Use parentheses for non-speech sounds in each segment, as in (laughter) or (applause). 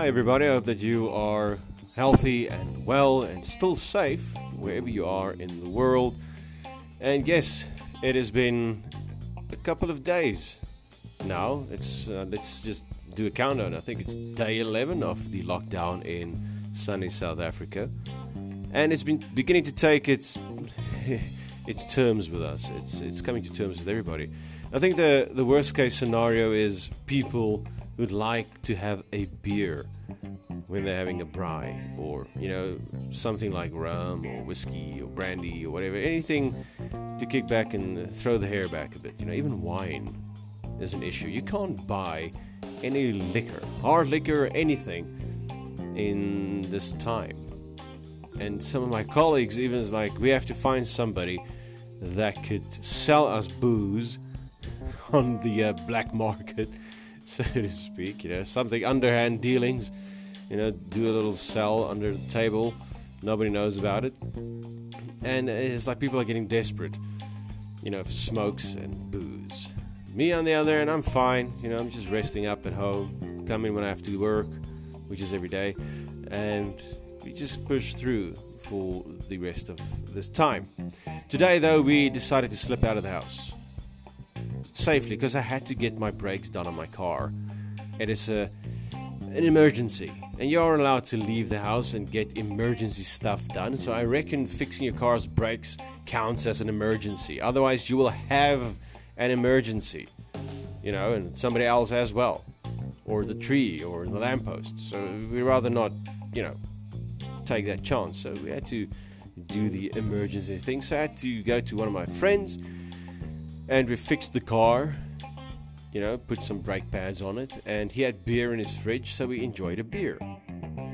Hi, everybody. I hope that you are healthy and well and still safe wherever you are in the world. And yes, it has been a couple of days now. It's uh, let's just do a countdown. I think it's day 11 of the lockdown in sunny South Africa, and it's been beginning to take its (laughs) its terms with us. It's it's coming to terms with everybody. I think the the worst case scenario is people who'd like to have a beer when they're having a braai or you know something like rum or whiskey or brandy or whatever. Anything to kick back and throw the hair back a bit you know even wine is an issue. You can't buy any liquor hard liquor or anything in this time. And some of my colleagues even is like we have to find somebody that could sell us booze (laughs) on the uh, black market (laughs) so to speak. You know, something underhand dealings. You know, do a little sell under the table. Nobody knows about it, and it's like people are getting desperate. You know, for smokes and booze. Me on the other end, I'm fine. You know, I'm just resting up at home, coming when I have to work, which is every day, and we just push through for the rest of this time. Today, though, we decided to slip out of the house safely because I had to get my brakes done on my car. It is a an emergency, and you're allowed to leave the house and get emergency stuff done. So I reckon fixing your car's brakes counts as an emergency. Otherwise, you will have an emergency, you know, and somebody else as well, or the tree or the lamppost. So we'd rather not, you know, take that chance. So we had to do the emergency thing. So I had to go to one of my friends and we fixed the car you know put some brake pads on it and he had beer in his fridge so we enjoyed a beer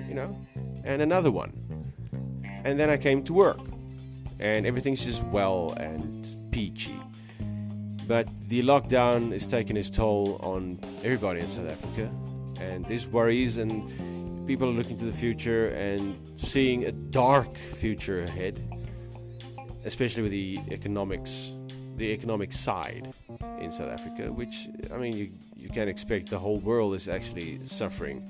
you know and another one. And then i came to work and everything's just well and peachy. But the lockdown is taking its toll on everybody in south africa and there's worries and people are looking to the future and seeing a dark future ahead especially with the economics the economic side in South Africa, which I mean, you you can expect the whole world is actually suffering.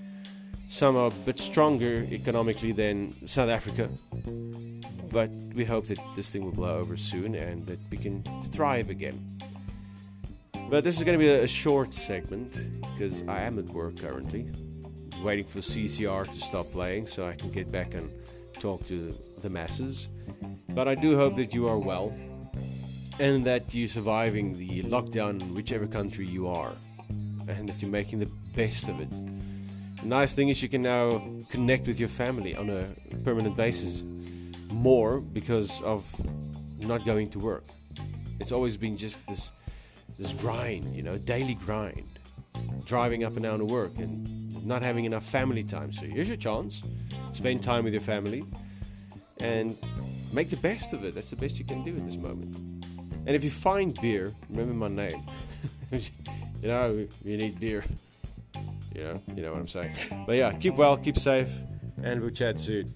Some are a bit stronger economically than South Africa, but we hope that this thing will blow over soon and that we can thrive again. But this is going to be a short segment because I am at work currently, waiting for CCR to stop playing so I can get back and talk to the masses. But I do hope that you are well and that you're surviving the lockdown in whichever country you are, and that you're making the best of it. The nice thing is you can now connect with your family on a permanent basis more because of not going to work. It's always been just this this grind, you know, daily grind, driving up and down to work and not having enough family time. So here's your chance: spend time with your family and make the best of it. That's the best you can do at this moment. And if you find beer, remember my name. (laughs) you know, you need beer. You know, you know what I'm saying. But yeah, keep well, keep safe, and we'll chat soon.